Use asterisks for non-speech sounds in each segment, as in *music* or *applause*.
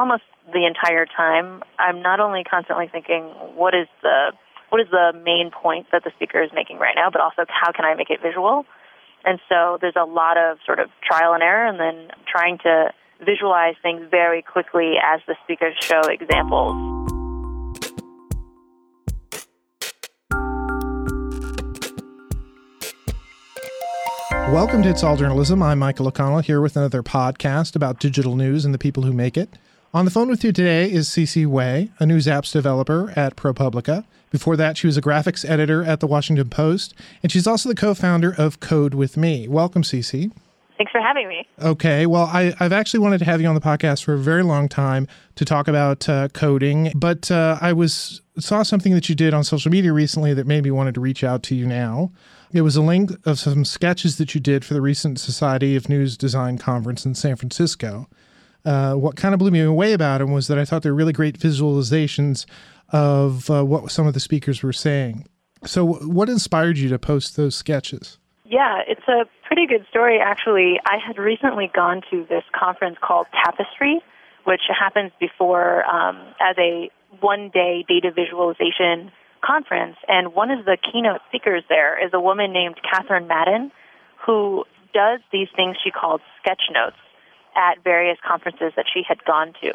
almost the entire time, I'm not only constantly thinking, what is the what is the main point that the speaker is making right now, but also how can I make it visual? And so there's a lot of sort of trial and error, and then trying to visualize things very quickly as the speakers show examples. Welcome to It's All Journalism. I'm Michael O'Connell here with another podcast about digital news and the people who make it. On the phone with you today is Sisi Wei, a news apps developer at ProPublica. Before that, she was a graphics editor at the Washington Post, and she's also the co-founder of Code with Me. Welcome, Sisi. Thanks for having me. Okay. Well, I, have actually wanted to have you on the podcast for a very long time to talk about uh, coding, but uh, I was saw something that you did on social media recently that made me wanted to reach out to you now. It was a link of some sketches that you did for the recent Society of News Design conference in San Francisco. Uh, what kind of blew me away about them was that I thought they were really great visualizations of uh, what some of the speakers were saying. So, what inspired you to post those sketches? Yeah, it's a pretty good story, actually. I had recently gone to this conference called Tapestry, which happens before um, as a one day data visualization conference, and one of the keynote speakers there is a woman named Catherine Madden, who does these things she called sketch notes at various conferences that she had gone to.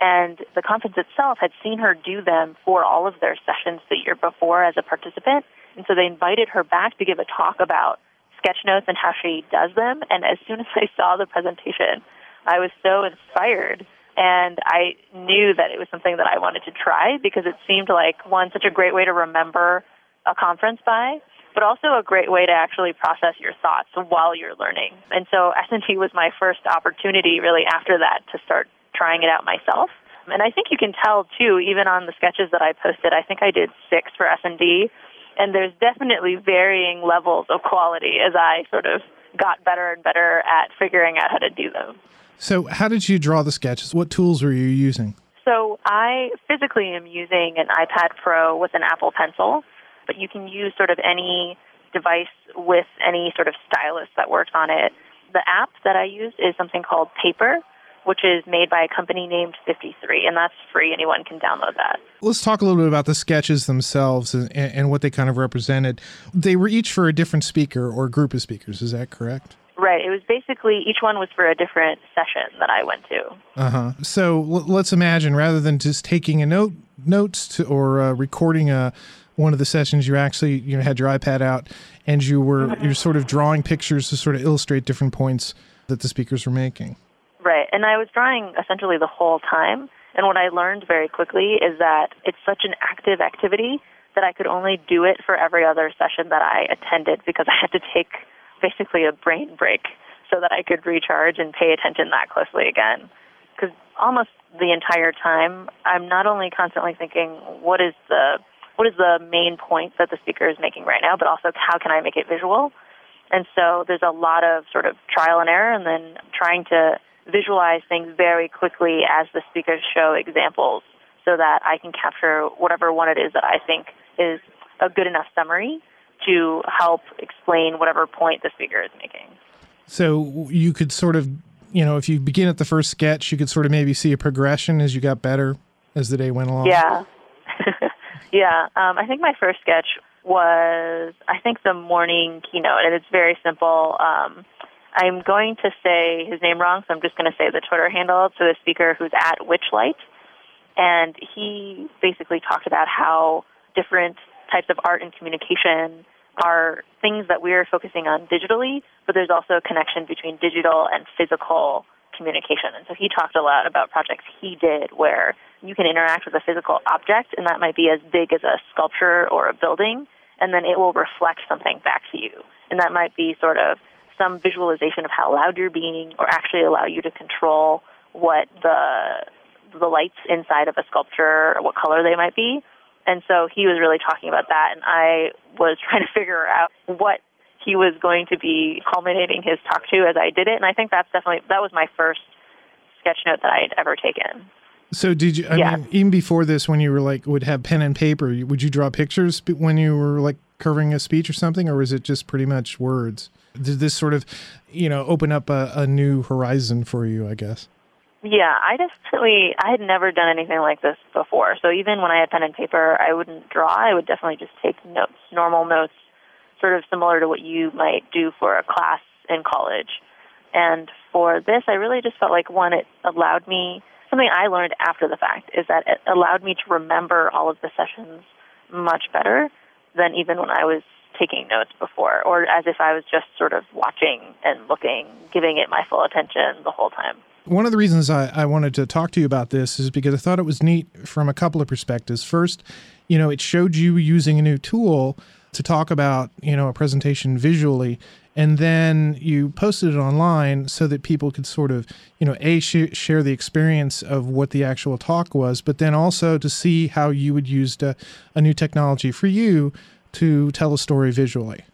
And the conference itself had seen her do them for all of their sessions the year before as a participant. And so they invited her back to give a talk about sketch notes and how she does them. And as soon *laughs* as I saw the presentation, I was so inspired and I knew that it was something that I wanted to try because it seemed like one such a great way to remember a conference by, but also a great way to actually process your thoughts while you're learning. And so *laughs* S&D was my first opportunity really after that to start trying it out myself. And I think you can tell too, even on the sketches that I posted, I think I did six for S&D, and there's definitely varying levels of quality as I sort of got better and better at figuring out how to do them. So, how did you draw the sketches? What tools were you using? So, I physically am using an iPad Pro with an Apple Pencil, but you can use sort of any device with any sort of stylus that works on it. The app that I use is something called Paper, which is made by a company named FiftyThree, and that's free. Anyone can download that. Let's talk a little bit about the sketches themselves and, and what they kind of represented. They were each for a different speaker or group of speakers, is that correct? Right. It was basically each one was for a different session that I went to. Uh huh. So l- let's imagine rather than just taking a note notes to, or uh, recording a one of the sessions, you actually you know had your iPad out and you were mm-hmm. you're sort of drawing pictures to sort of illustrate different points that the speakers were making. Right. And I was drawing essentially the whole time. And what I learned very quickly is that it's such an active activity that I could only do it for every other session that I attended because *laughs* I had to take basically a brain break so that I could recharge and pay attention that closely again. Because almost the entire time, I'm not only constantly thinking, what is the what is the main point that the speaker is making right now, but also how can I make it visual? And so there's a lot of sort of trial and error, and then trying to visualize things very quickly as the speakers show examples, so that I can capture whatever one it is that I think is a good enough summary to help explain whatever point the speaker is making. So you could sort of, you know, if you begin at the first sketch, you could sort of maybe see a progression as you got better as the day went along. Yeah. Yeah. Um, I think my first sketch was, I think, the morning keynote, and it's very simple. Um, I'm going to say his name wrong, so I'm just going to say the Twitter handle to the speaker who's at Witchlight. And he basically talked about how different types of art and communication are things that we're focusing on digitally, but there's also a connection between digital and physical communication. And so he talked a lot about projects he did where you can interact with a physical object, and that might be as big as a sculpture or a building, and then it will reflect something back to you. And that might be sort of some visualization of how loud you're being, or actually allow you to control what the the lights inside of a sculpture, what color they might be, and so he was really talking about that, and I was *laughs* trying to figure out what he was going to be culminating his talk to as I did it. And I think that's definitely that was my first sketch note that I had ever taken. So did you? I yeah. mean, even before this, when you were like would have pen and paper, would you draw pictures when you were like covering a speech or something, or was it just pretty much words? Did this sort of, you know, open up a, a new horizon for you? I guess. Yeah, I definitely I had never done anything like this before. So even when I had pen and paper, I wouldn't draw. I would definitely just take notes, normal notes, sort of similar to what you might do for a class in college. And for this, I really just felt like one, it allowed me something I learned after the fact is that it allowed me to remember all of the sessions much better than even when I was taking notes before, or as if I was just sort of watching and looking, giving it my full attention the whole time. One of the reasons I, I wanted to talk to you about this is because I thought it was neat from a couple of perspectives. First, you know, it showed you using a new tool to talk about, you know, a presentation visually. And then you posted it online so that people could sort of you know a sh- share the experience of what the actual talk was but then also to see how you would use a, a new technology for you to tell a story visually.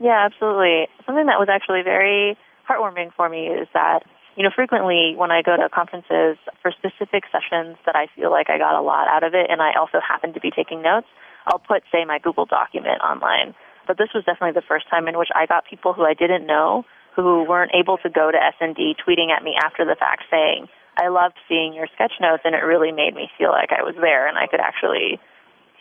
Yeah absolutely. Something that was actually very heartwarming for me is that you know frequently when i go to conferences for specific sessions that i feel like i got a lot out of it and i also happen to be taking notes i'll put say my google document online but this was definitely the first time in which I got people who I didn't know who weren't able to go to S&D tweeting at me after the fact saying, I loved seeing your sketch notes and it really made me feel like I was there and I could actually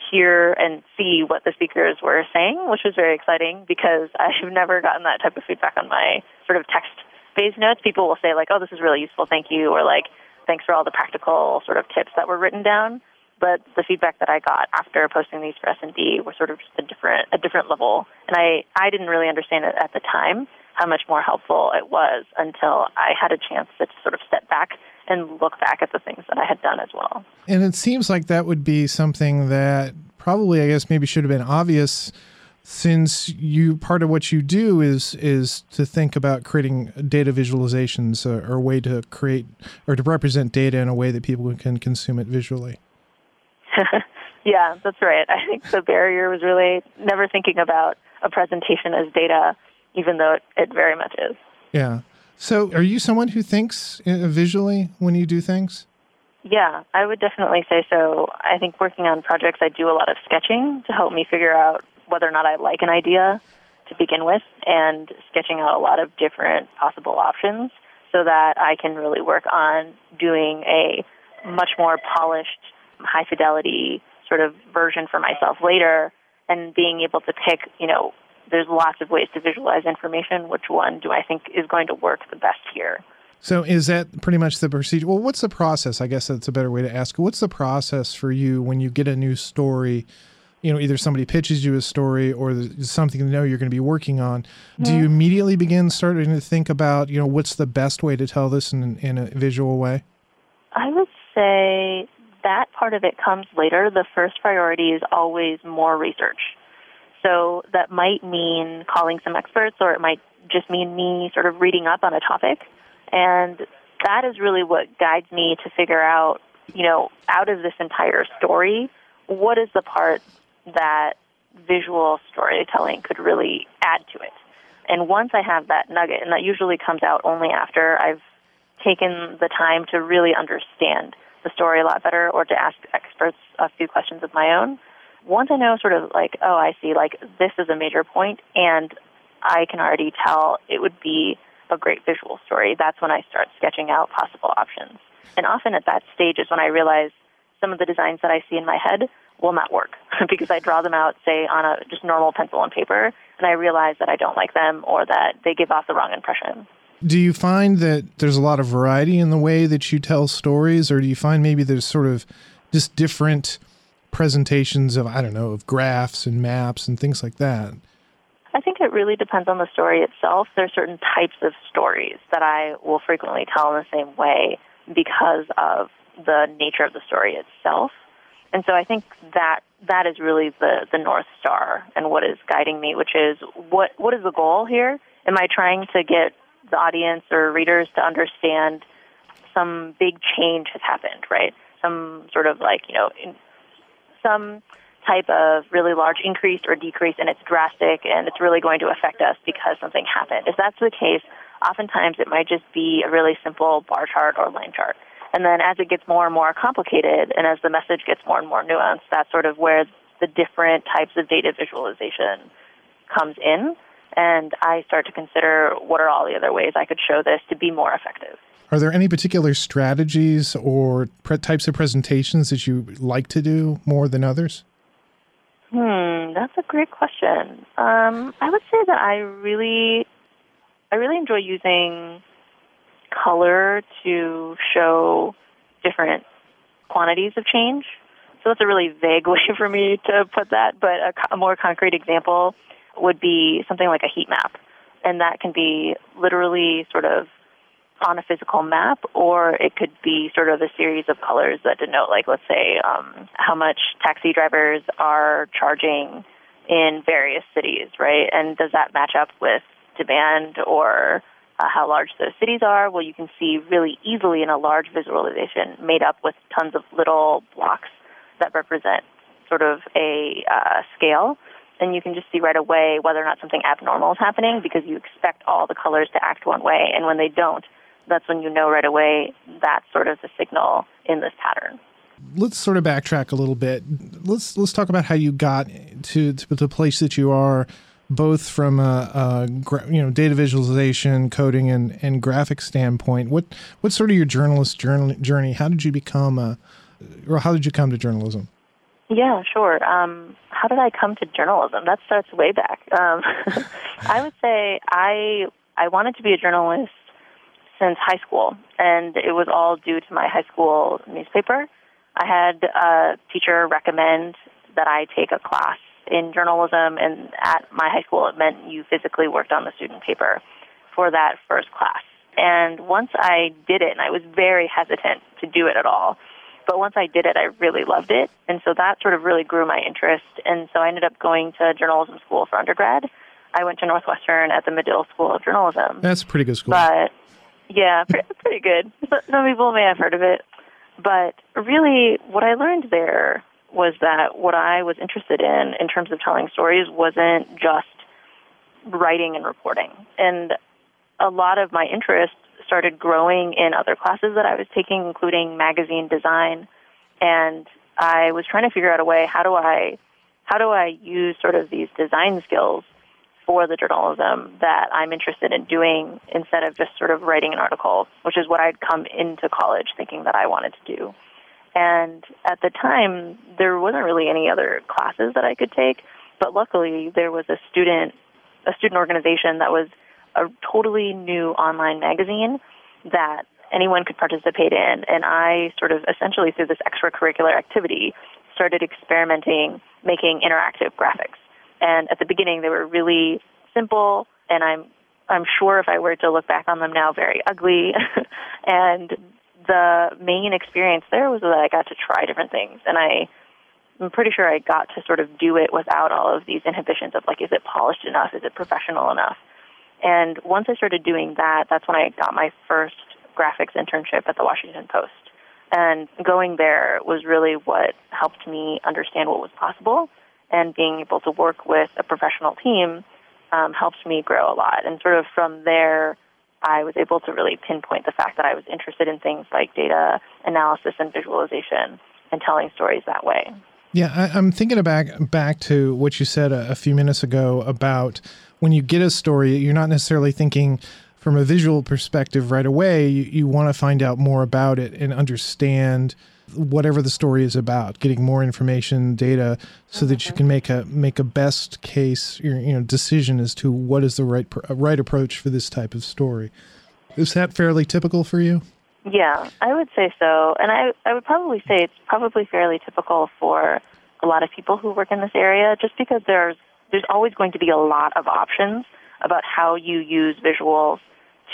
hear and see what the speakers were saying, which was very exciting because *laughs* I've never gotten that type of feedback on my sort of text based notes. People will say like, "Oh, this is really useful, thank you," or like, "Thanks for all the practical sort of tips that were written down." But the feedback that I got after posting these for S&D were sort of just a different a different level, and I I didn't really understand it at the time how much more helpful it was until I had a chance to sort of step back and look back at the things that I had done as well. And it seems like that would be something that probably I guess maybe should have been obvious since you part of what you do is is to think about creating data visualizations or, or a way to create or to represent data in a way that people can consume it visually. *laughs* yeah, that's right. I think the barrier was really never thinking about a presentation as data, even though it, it very much is. Yeah. So, are you someone who thinks uh, visually when you do things? Yeah, I would definitely say so. I think working on projects, I do a lot of sketching to help me figure out whether or not I like an idea to begin with, and sketching out a lot of different possible options so that I can really work on doing a much more polished high fidelity sort of version for myself later and being able to pick, you know, there's lots of ways to visualize information. Which one do I think is going to work the best here? So is that pretty much the procedure? Well, what's the process? I guess that's a better way to ask. What's the process for you when you get a new story? You know, either somebody pitches you a story or something you know you're going to be working on. Mm-hmm. Do you immediately begin starting to think about, you know, what's the best way to tell this in, in a visual way? I would say that part of it comes later. The first priority is always more research. So that might mean calling some experts, or it might just mean me sort of reading up on a topic. And that is really what guides me to figure out, you know, out of this entire story, what is the part that visual storytelling could really add to it. And once I have that nugget, and that usually comes out only after I've taken the time to really understand the story a lot better or to ask experts a few questions of my own. Once I know sort of like, oh, I see, like this is a major point and I can already tell it would be a great visual story, that's when I start sketching out possible options. And often at that stage is when I realize some of the designs that I see in my head will not work *laughs* because I draw them out, say, on a just normal pencil and paper, and I realize that I don't like them or that they give off the wrong impression. Do you find that there's a lot of variety in the way that you tell stories, or do you find maybe there's sort of just different presentations of, I don't know, of graphs and maps and things like that? I think it really depends on the story itself. There are certain types of stories that I will frequently tell in the same way because of the nature of the story itself. And so I think that that is really the, the North Star and what is guiding me, which is what, what is the goal here? Am I trying to get the audience or readers to understand some big change has happened, right? Some sort of like, you know, some type of really large increase or decrease and it's drastic and it's really going to affect us because something happened. If that's the case, oftentimes it might just be a really simple bar chart or line chart. And then as it gets more and more complicated and as the message gets more and more nuanced, that's sort of where the different types of data visualization comes in. And I start to consider what are all the other ways I could show this to be more effective. Are there any particular strategies or pre- types of presentations that you like to do more than others? Hmm, that's a great question. Um, I would say that I really, I really enjoy using color to show different quantities of change. So that's a really vague *laughs* way for me to put that, but a, a more concrete example would be something like a heat map. And that can be literally sort of on a physical map, or it could be sort of a series of colors that denote, like, let's say, um, how much taxi drivers are charging in various cities, right? And does that match up with demand or uh, how large those cities are? Well, you can see really easily in a large visualization made up with tons of little blocks that represent sort of a uh, scale. And you can just see right away whether or not something abnormal is happening because you expect all the colors to act one way. And when they don't, that's when you know right away that's sort of the signal in this pattern. Let's sort of backtrack a little bit. Let's let's talk about how you got to, to the place that you are, both from a, a you know data visualization, coding, and and graphic standpoint. What what's sort of your journalist journey? How did you become a, or how did you come to journalism? Yeah, sure. Um, how did I come to journalism? That starts way back. Um, *laughs* I would say I I wanted to be a journalist since high school, and it was all due to my high school newspaper. I had a teacher recommend that I take a class in journalism, and at my high school, it meant you physically worked on the student paper for that first class. And once I did it, and I was very hesitant to do it at all, but once I did it, I really loved it. And so that sort of really grew my interest. And so I ended up going to journalism school for undergrad. I went to Northwestern at the Medill School of Journalism. That's a pretty good school. But yeah, pretty, pretty good. *laughs* Some people may have heard of it. But really, what I learned there was that what I was interested in, in terms of telling stories, wasn't just writing and reporting. And a lot of my interest started growing in other classes that I was taking, including magazine design. And I was trying to figure out a way how do I how do I use sort of these design skills for the journalism that I'm interested in doing instead of just sort of writing an article, which is what I'd come into college thinking that I wanted to do. And at the time, there wasn't really any other classes that I could take, but luckily there was a student a student organization that was a totally new online magazine that anyone could participate in and I sort of essentially through this extracurricular activity started experimenting making interactive graphics and at the beginning, they were really simple, and I'm I'm sure if I were to look back on them now, very ugly. *laughs* and the main experience there was that I got to try different things, and I I'm pretty sure I got to sort of do it without all of these inhibitions of like, is it polished enough? Is it professional enough? And once I started doing that, that's when I got my first graphics internship at the Washington Post. And going there was really what helped me understand what was possible and being able to work with a professional team um, helped me grow a lot. And sort of from there, I was able to really pinpoint the fact that I was interested in things like data analysis and visualization and telling stories that way. Yeah, I, am thinking back back to what you said a, a few minutes ago about when you get a story, you're not necessarily thinking from a visual perspective right away. You, you want to find out more about it and understand whatever the story is about, getting more information, data, so that you mm-hmm. can make a make a best case, you know, decision as to what is the right right approach for this type of story. Is that fairly typical for you? Yeah, I would say so, and I I would probably say it's probably fairly typical for a lot of people who work in this area, just because there's there's always going to be a lot of options about how you use visuals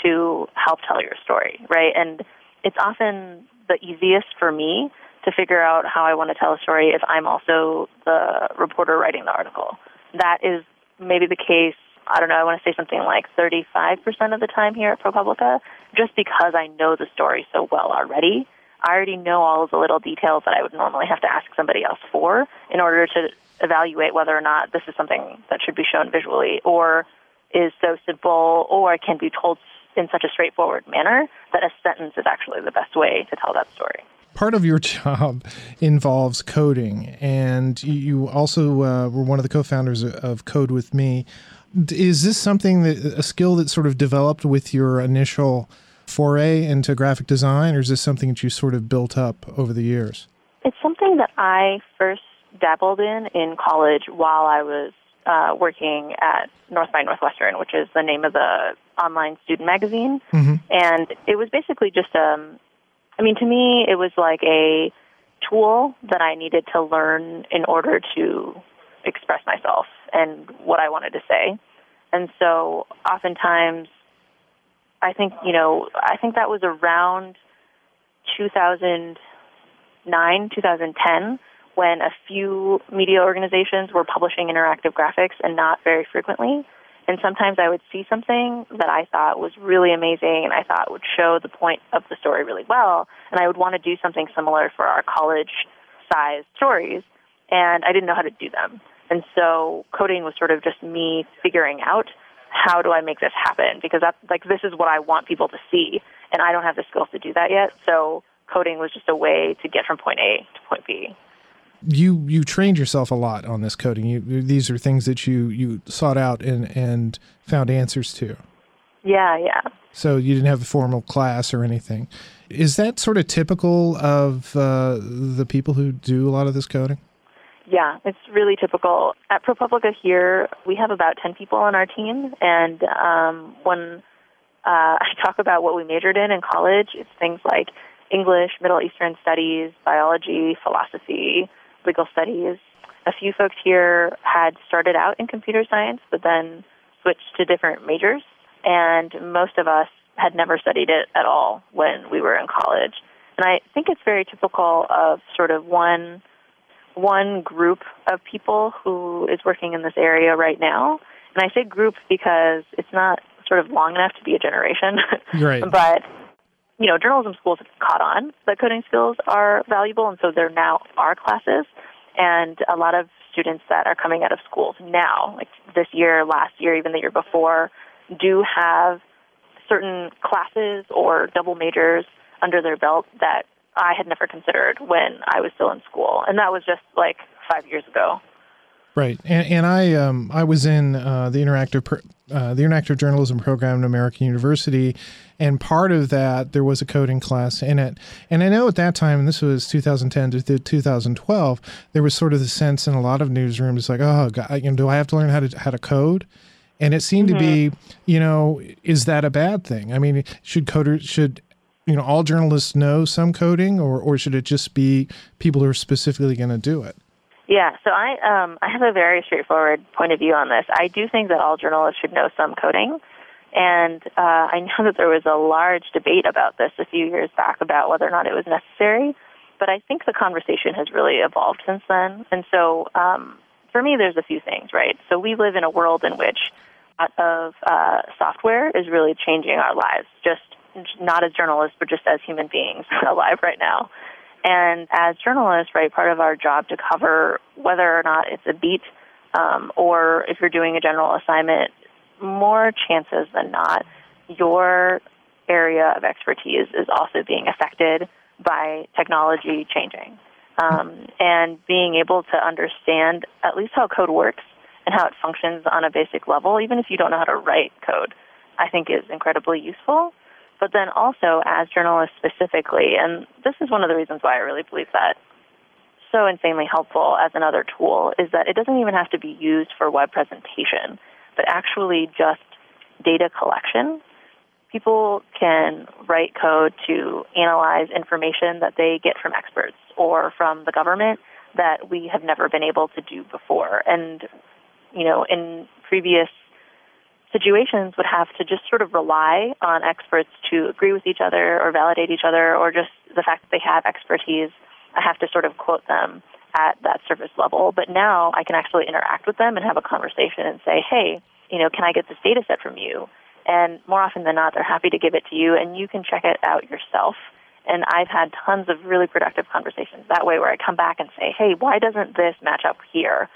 to help tell your story, right? And it's often the easiest for me to figure out how I want to tell a story if I'm also the reporter writing the article. That is maybe the case, I don't know, I want to say something like 35% of the time here at ProPublica, just because I know the story so well already. I already know all of the little details that I would normally have to ask somebody else for in order to evaluate whether or not this is something that should be shown visually or is so simple or can be told in such a straightforward manner that a sentence is actually the best way to tell that story. Part of your *laughs* job involves coding, and you also uh, were one of the co founders of Code with Me. Is this something that a skill that sort of developed with your initial foray into graphic design, or is this something that you sort of built up over the years? It's something that I first dabbled in in college while I was uh, working at North by Northwestern, which is the name of the online student magazine. Mm-hmm. And it was basically just, um, I mean, to me, it was like a tool that I needed to learn in order to express myself and what I wanted to say. And so oftentimes, I think, you know, I think that was around 2009, 2010 when a few media organizations were publishing interactive graphics and not very frequently. And sometimes I would see something that I thought was really amazing and I thought would show the point of the story really well. And I would want to do something similar for our college sized stories. And I didn't know how to do them. And so coding was sort of just me figuring out how do I make this happen? Because that's like, this is what I want people to see. And I don't have the skills to do that yet. So coding was just a way to get from point A to point B you you trained yourself a lot on this coding. You, these are things that you you sought out and and found answers to. Yeah, yeah. So you didn't have a formal class or anything. Is that sort of typical of uh, the people who do a lot of this coding? Yeah, it's really typical. At ProPublica here, we have about 10 people on our team. And um, when uh, *laughs* I talk about what we majored in in college, it's things like English, Middle Eastern studies, biology, philosophy, legal studies. A few folks here had started out in computer science, but then switched to different majors. And most of us had never studied it at all when we were in college. And I think it's very typical of sort of one one group of people who is working in this area right now. And I say group because it's not sort of long enough to be a generation. *laughs* Right. but you know, journalism schools have caught on that coding skills are valuable, and so there now are classes. And a lot of students that are coming out of schools now, like this year, last year, even the year before, do have certain classes or double majors under their belt that I had never considered when I was still in school. And that was just like five years ago. Right, and, and I um, I was in uh, the interactive uh, the interactive journalism program at American University, and part of that there was a coding class in it. And I know at that time, and this was 2010 to 2012, there was sort of the sense in a lot of newsrooms like, oh, God, you know, do I have to learn how to how to code? And it seemed mm-hmm. to be, mm-hmm. you know, is that a bad thing? I mean, should coders should you know all journalists know some coding, or or should it just be people who are specifically going to do it? Yeah, so I um, I have a very straightforward point of view on this. I do think that all journalists should know some coding, and uh, I know *laughs* that there was a large debate about this a few years back about whether or not it was necessary. But I think the conversation has really evolved since then, and so um, for me, there's a few things, right? So we live in a world in which a lot of uh, software is really changing our lives, just not as journalists, but just as human beings *laughs* alive right now. And as journalists, right, part of our job to cover whether or not it's a beat um, or if you're doing a general assignment, more chances than not, your area of expertise is also being affected by technology changing. Um, and being able to understand at least how code works and how it functions on a basic level, even if you don't know how to write code, I think is incredibly useful but then also as journalists specifically, and this is one of the reasons why I really believe that so insanely helpful as another tool is that it doesn't even have to be used for web presentation, but actually just data collection. People can write code to analyze information that they get from experts or from the government that we have never been able to do before. And, you know, in previous situations would have to just sort of rely on experts to agree with each other or validate each other or just the fact that they have expertise. I have to sort of quote them at that surface level. But now I can actually interact with them and have a conversation and say, hey, you know, can I get this data set from you? And more often than not, they're happy to give it to you and you can check it out yourself. And I've had tons of really productive conversations that way where I come back and say, hey, why doesn't this match up here?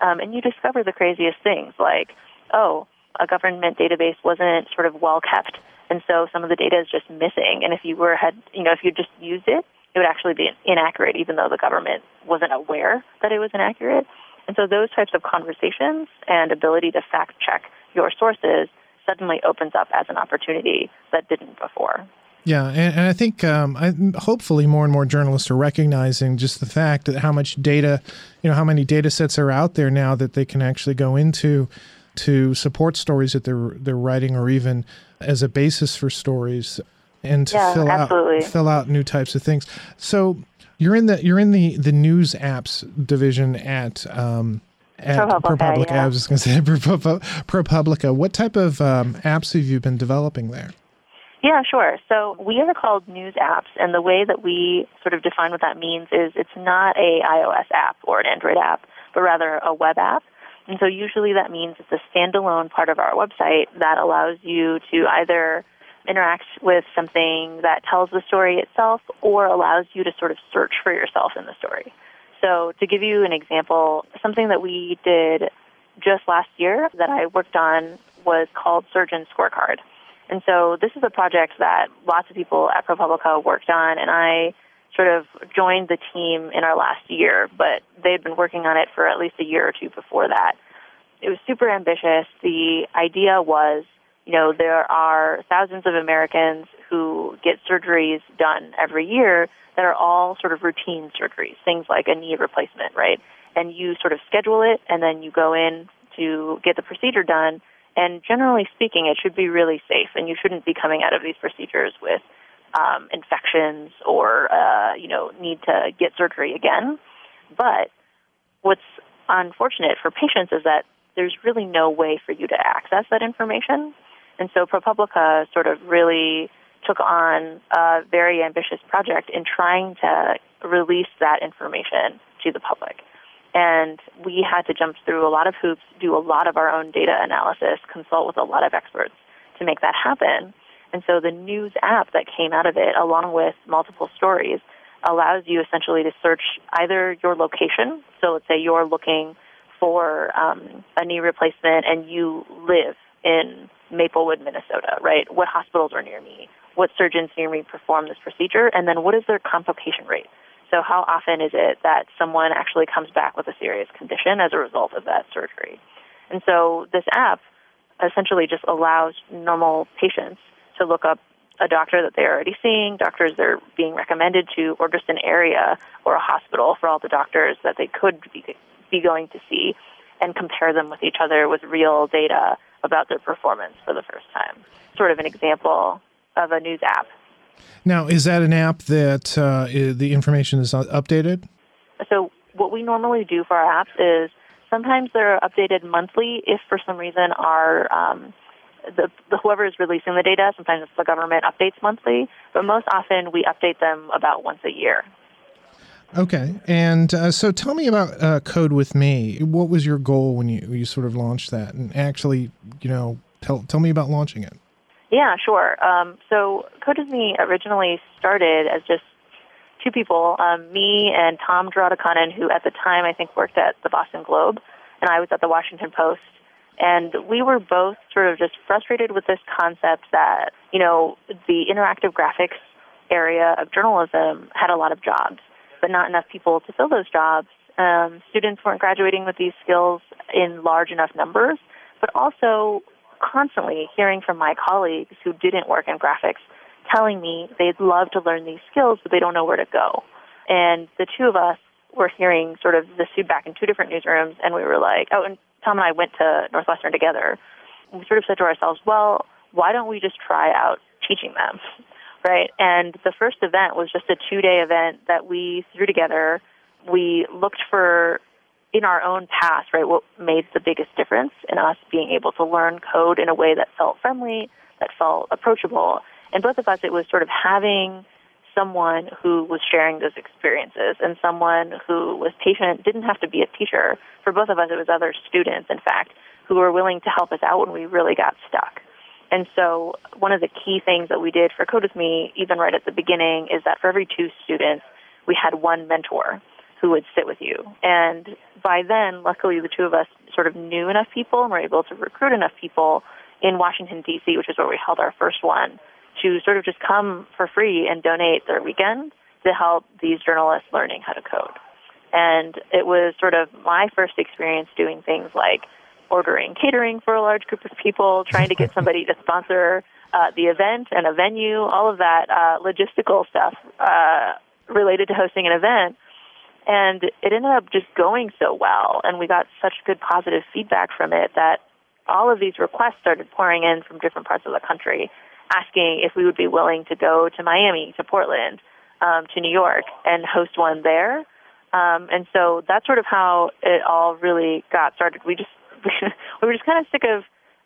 Um, and you discover the craziest things like, oh, a government database wasn't sort of well kept, and so some of the data is just missing. And if you were had, you know, if you just used it, it would actually be inaccurate, even though the government wasn't aware that it was inaccurate. And so those types of conversations and ability to fact check your sources suddenly opens up as an opportunity that didn't before. Yeah, and, and I think um, I, hopefully more and more journalists are recognizing just the fact that how much data, you know, how many data sets are out there now that they can actually go into to support stories that they're they're writing, or even as a basis for stories, and to yeah, fill absolutely. out fill out new types of things. So you're in the you're in the the news apps division at. Um, at ProPublica, ProPublica. yeah. I was going to say. *laughs* ProPublica. What type of um, apps have you been developing there? Yeah, sure. So we are called news apps, and the way that we sort of define what that means is it's not a iOS app or an Android app, but rather a web app. And so usually that means it's a standalone part of our website that allows you to either interact with something that tells the story itself or allows you to sort of search for yourself in the story. So to give you an example, something that we did just last year that I worked on was called Surgeon Scorecard. And so this is a project that lots of people at ProPublica worked on, and I sort of joined the team in our last year, but they'd been working on it for at least a year or two before that. It was super ambitious. The idea was, you know, there are thousands of Americans who get surgeries done every year that are all sort of routine surgeries, things like a knee replacement, right? And you sort of schedule it, and then you go in to get the procedure done. And generally speaking, it should be really safe, and you shouldn't be coming out of these procedures with um, infections or uh, you know need to get surgery again. But what's unfortunate for patients is that there's really no way for you to access that information. And so ProPublica sort of really took on a very ambitious project in trying to release that information to the public. And we had to jump through a lot of hoops, do a lot of our own data analysis, consult with a lot of experts to make that happen. And so the news app that came out of it, along with multiple stories, allows you essentially to search either your location. So let's say you're looking for um, a knee replacement and you live in Maplewood, Minnesota, right? What hospitals are near me? What surgeons near me perform this procedure? And then what is their complication rate? So how often is it that someone actually comes back with a serious condition as a result of that surgery? And so this app essentially just allows normal patients to look up a doctor that they're already seeing, doctors they're being recommended to, or just an area or a hospital for all the doctors that they could be, be going to see, and compare them with each other with real data about their performance for the first time. Sort of an example of a news app. Now, is that an app that uh, the information is updated? So what we normally do for our apps is sometimes they're updated monthly if for some reason our um, the, the whoever is releasing the data, sometimes it's the government updates monthly, but most often we update them about once a year. Okay, and uh, so tell me about uh, Code with Me. What was your goal when you you sort of launched that, and actually, you know, tell tell me about launching it. Yeah, sure. Um, so Code with Me originally started as just two people, um, me and Tom Giratikanon, who at the time I think worked at the Boston Globe, and I was at the Washington Post. And we were both sort of just frustrated with this concept that, you know, the interactive graphics area of journalism had a lot of jobs, but not enough people to fill those jobs. Um, students weren't graduating with these skills in large enough numbers, but also constantly hearing from my colleagues who didn't work in graphics telling me they'd love to learn these skills, but they don't know where to go. And the two of us were hearing sort of this feedback in two different newsrooms, and we were like, oh, and Tom and I went to Northwestern together. We sort of said to ourselves, well, why don't we just try out teaching them? Right? And the first event was just a two day event that we threw together. We looked for in our own past, right, what made the biggest difference in us being able to learn code in a way that felt friendly, that felt approachable. And both of us, it was sort of having someone who was sharing those experiences and someone who was patient, didn't have to be a teacher. For both of us, it was other students, in fact, who were willing to help us out when we really got stuck. And so one of the key things that we did for Code With Me, even right at the beginning, is that for every two students, we had one mentor who would sit with you. And by then, luckily, the two of us sort of knew enough people and were able to recruit enough people in Washington, D.C., which is where we held our first one, to sort of just come for free and donate their weekend to help these journalists learning how to code. And it was sort of my first experience doing things like ordering catering for a large group of people, trying to get *laughs* somebody to sponsor uh, the event and a venue, all of that uh, logistical stuff uh, related to hosting an event. And it ended up just going so well, and we got such good positive feedback from it that all of these requests started pouring in from different parts of the country, asking if we would be willing to go to Miami, to Portland, um, to New York, and host one there. Um, and so that's sort of how it all really got started. We just *laughs* we were just kind of sick of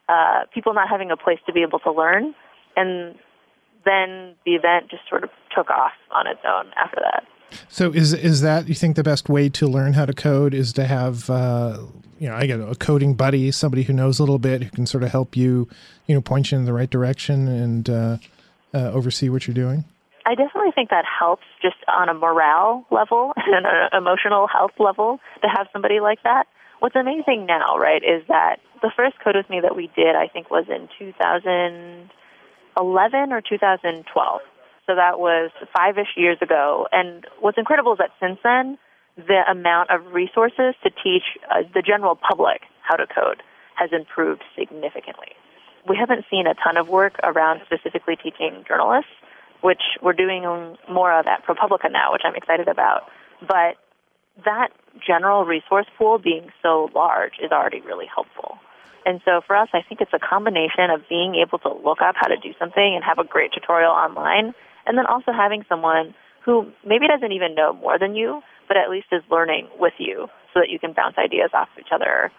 uh, people not having a place to be able to learn, and then the event just sort of took off on its own after that. So is is that you think the best way to learn how to code is to have uh, you know I get a coding buddy, somebody who knows a little bit who can sort of help you, you know, point you in the right direction and uh, uh, oversee what you're doing. I definitely think that helps just on a morale level *laughs* and an emotional health level to have somebody like that. What's amazing now, right, is that the first Code With Me that we did, I think, was in 2011 or 2012. So that was five ish years ago. And what's incredible is that since then, the amount of resources to teach uh, the general public how to code has improved significantly. We haven't seen a ton of work around specifically teaching journalists, which we're doing more of at ProPublica now, which I'm excited about. But that general resource pool being so large is already really helpful. And so for us, I think it's a combination of being able to look up how to do something and have a great tutorial online and then also having someone who maybe doesn't even know more than you, but at least is learning with you so that you can bounce ideas off each other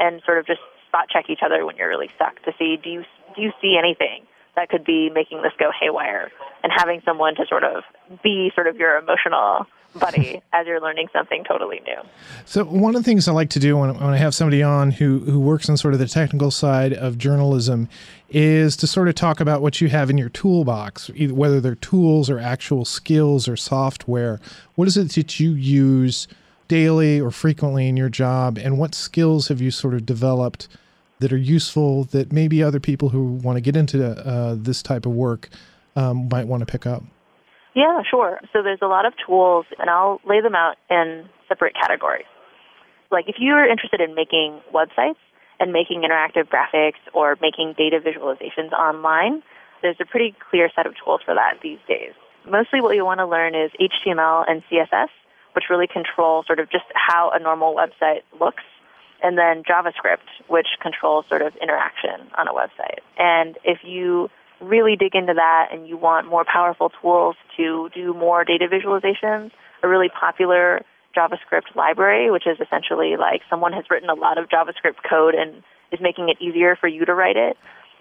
and sort of just spot check each other when you're really stuck to see do you do you see anything that could be making this go haywire and having someone to sort of be sort of your emotional buddy *laughs* as you're learning something totally new. So one of the things I like to do when, when I have somebody on who who works on sort of the technical side of journalism is to sort of talk about what you have in your toolbox, either whether they're tools or actual skills or software. What is it that you use daily or frequently in your job, and what skills have you sort of developed that are useful that maybe other people who want to get into uh, this type of work um, might want to pick up? Yeah, sure. So there's a lot of tools, and I'll lay them out in separate categories. Like if you're interested in making websites and making interactive graphics or making data visualizations online, there's a pretty clear set of tools for that these days. Mostly what you want to learn is HTML and CSS, which really control sort of just how a normal website looks, and then JavaScript, which controls sort of interaction on a website. And if you really dig into that and you want more powerful tools to do more data visualizations, a really popular JavaScript library, which is essentially like someone has written a lot of JavaScript code and is making it easier for you to write it.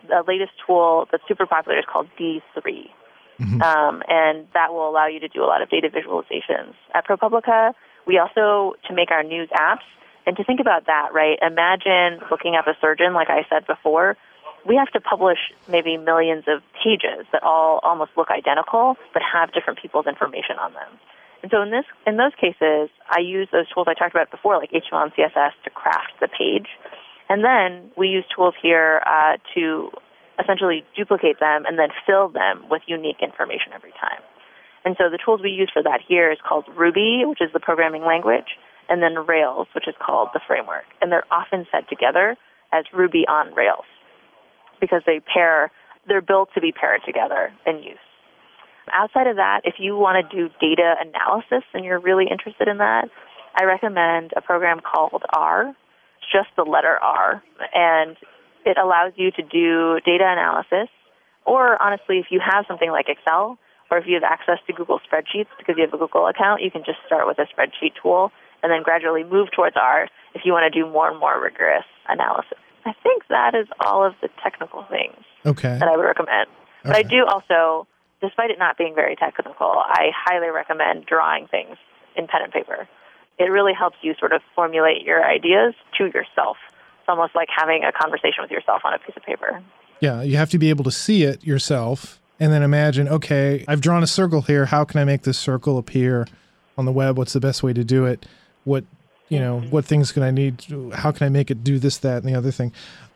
The latest tool that's super popular is called D3. Mm-hmm. Um, and that will allow you to do a lot of data visualizations. At ProPublica, we also, to make our news apps, and to think about that, right? Imagine looking up a surgeon, like I said before, we have to publish maybe millions of pages that all almost look identical but have different people's information on them. And so in this in those cases, I use those tools I talked about before, like HTML and CSS, to craft the page, and then we use tools here uh, to essentially duplicate them and then fill them with unique information every time. And so the tools we use for that here is called Ruby, which is the programming language, and then Rails, which is called the framework. And they're often said together as Ruby on Rails because they pair, they're built to be paired together in use. Outside of that, if you want to do data analysis and you're really interested in that, I recommend a program called R. It's just the letter R, and it allows you to do data analysis. Or honestly, if you have something like Excel, or if you have access to Google Spreadsheets because you have a Google account, you can just start with a spreadsheet tool and then gradually move towards R if you want to do more and more rigorous analysis. I think that is all of the technical things okay. that I would recommend. But I do also, despite it not being very technical, I highly recommend drawing things in pen and paper. It really helps you sort of formulate your ideas to yourself. It's almost like having a conversation with yourself on a piece of paper. Yeah, you have to be able to see it yourself and then imagine, okay, I've drawn a circle here. How can I make this circle appear on the web? What's the best way to do it? What you know, what things can I need? How can I make it do this, that, and the other thing?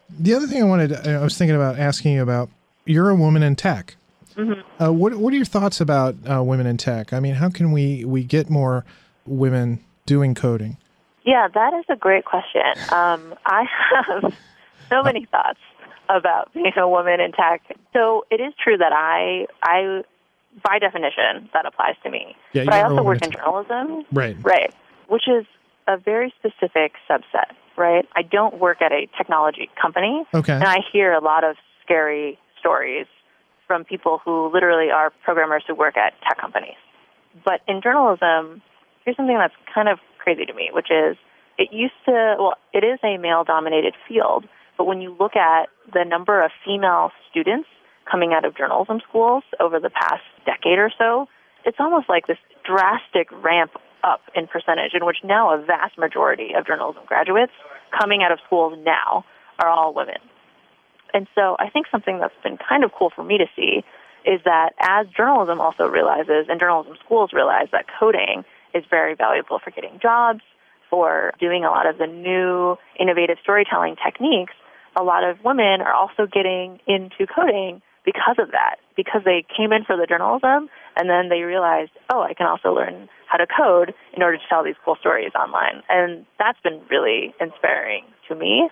The other thing I wanted, I was thinking about asking you about. You're a woman in tech. Mm-hmm. Uh, what What are your thoughts about uh, women in tech? I mean, how can we we get more women doing coding? Yeah, that is a great question. Um, I have so many thoughts about being a woman in tech. So it is true that I, I, by definition, that applies to me. Yeah, but I also work in journalism, Right. right? Which is a very specific subset, right? I don't work at a technology company, Okay. and I hear a lot of scary stories from people who literally are programmers who work at tech companies. But in journalism, here's something that's kind of crazy to me, which is it used to, well, it is a male dominated field, but when you look at the number of female students coming out of journalism schools over the past decade or so, it's almost like this drastic ramp up in percentage in which now a vast majority of journalism graduates coming out of schools now are all women. And so I think something that's been kind of cool for me to see is that as journalism also realizes and journalism schools realize that coding is very valuable for getting jobs, for doing a lot of the new innovative storytelling techniques, a lot of women are also getting into coding because of that, because they came in for the journalism and then they realized, oh, I can also learn how to code in order to tell these cool stories online. And that's been really inspiring to me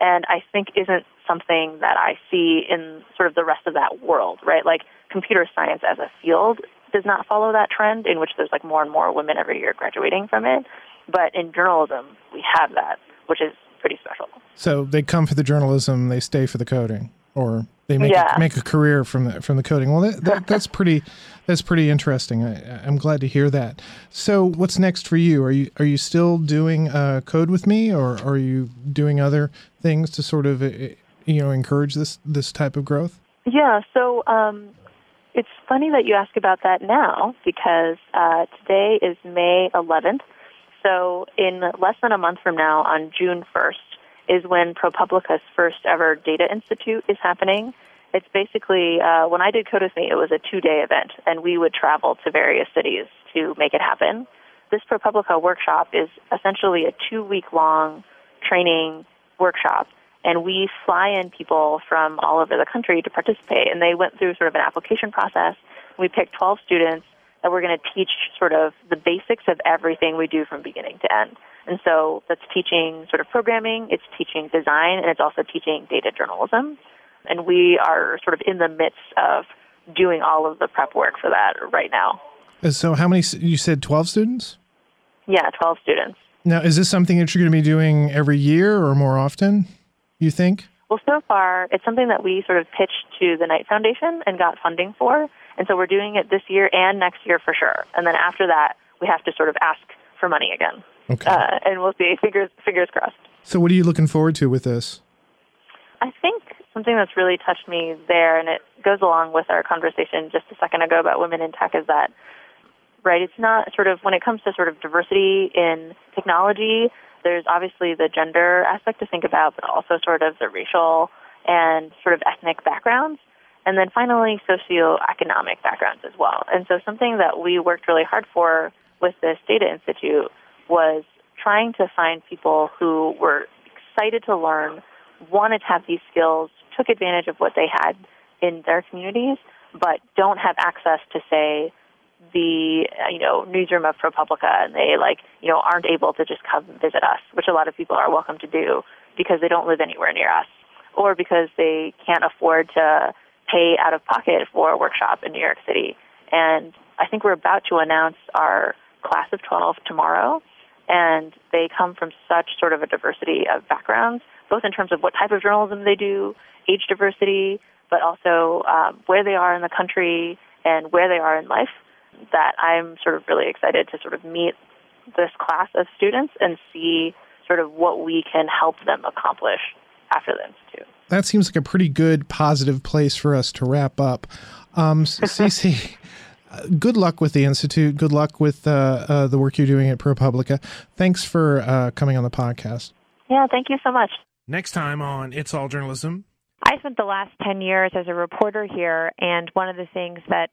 and I think isn't something that I see in sort of the rest of that world, right? Like computer science as a field does not follow that trend in which there's like more and more women every year graduating from it. But in journalism, we have that, which is pretty special. So they come for the journalism, they stay for the coding, or they make Yeah. a, make a career from the from the coding. Well, that, that, that's pretty *laughs* that's pretty interesting. I, I'm glad to hear that. So, what's next for you? Are you are you still doing uh, code with me, or are you doing other things to sort of uh, you know encourage this this type of growth? Yeah, so um, it's funny that you ask about that now because uh, today is May 11th. So in less than a month from now, on June 1st, is when ProPublica's first ever data institute is happening. It's basically uh, when I did Code with Me, it was a two-day event, and we would travel to various cities to make it happen. This ProPublica workshop is essentially a two-week-long training workshop and we fly in people from all over the country to participate. And they went through sort of an application process. We picked 12 students that we're going to teach sort of the basics of everything we do from beginning to end. And so that's teaching sort of programming, it's teaching design, and it's also teaching data journalism. And we are sort of in the midst of doing all of the prep work for that right now. Uh, So, how many? You said twelve students. Yeah, 12 students. Now, is this something that you're going to be doing every year or more often? You think? Well, so far, it's something that we sort of pitched to the Knight Foundation and got funding for. And so we're doing it this year and next year for sure. And then after that, we have to sort of ask for money again. Okay. Uh, and we'll see. Fingers, fingers crossed. so, what are you looking forward to with this? I think something that's really touched me there, and it goes along with our conversation just a second ago about women in tech, is that, right, it's not sort of, when it comes to sort of diversity in technology, there's obviously the gender aspect to think about, but also sort of the racial and sort of ethnic backgrounds. And then finally, socioeconomic backgrounds as well. And so something that we worked really hard for with this Data Institute was trying to find people who were excited to learn, wanted to have these skills, took advantage of what they had in their communities, but don't have access to, say, the uh, you know newsroom of ProPublica, and they like you know aren't able to just come visit us, which a lot of people are welcome to do because they don't live anywhere near us, or because they can't afford to pay out of pocket for a workshop in New York City. And I think we're about to announce our class of 12 tomorrow, and they come from such sort of a diversity of backgrounds, both in terms of what type of journalism they do, age diversity, but also um, where they are in the country and where they are in life. That I'm sort of really excited to sort of meet this class of students and see sort of what we can help them accomplish after the institute. That seems like a pretty good, positive place for us to wrap up. Um, *laughs* Sisi, uh, good luck with the institute. Good luck with uh, uh, the work you're doing at ProPublica. Thanks for uh, coming on the podcast. Yeah, thank you so much. Next time on It's All Journalism. I spent the last 10 years as a reporter here, and one of the things that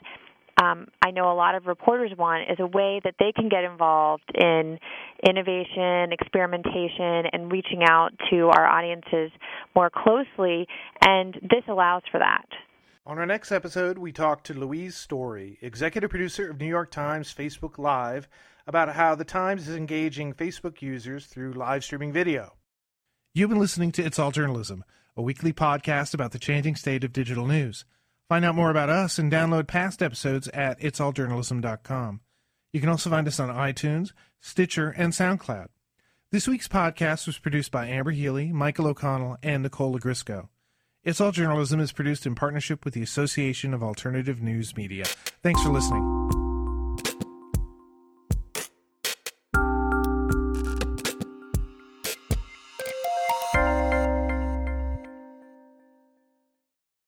um, I know a lot of reporters want is a way that they can get involved in innovation, experimentation, and reaching out to our audiences more closely, and this allows for that. On our next episode, we talk to Louise Story, executive producer of New York Times Facebook Live, about how the Times is engaging Facebook users through live streaming video. You've been listening to It's All Journalism, a weekly podcast about the changing state of digital news. Find out more about us and download past episodes at itsalljournalism.com. You can also find us on iTunes, Stitcher, and SoundCloud. This week's podcast was produced by Amber Healy, Michael O'Connell, and Nicole Lagrisco. It's All Journalism is produced in partnership with the Association of Alternative News Media. Thanks for listening.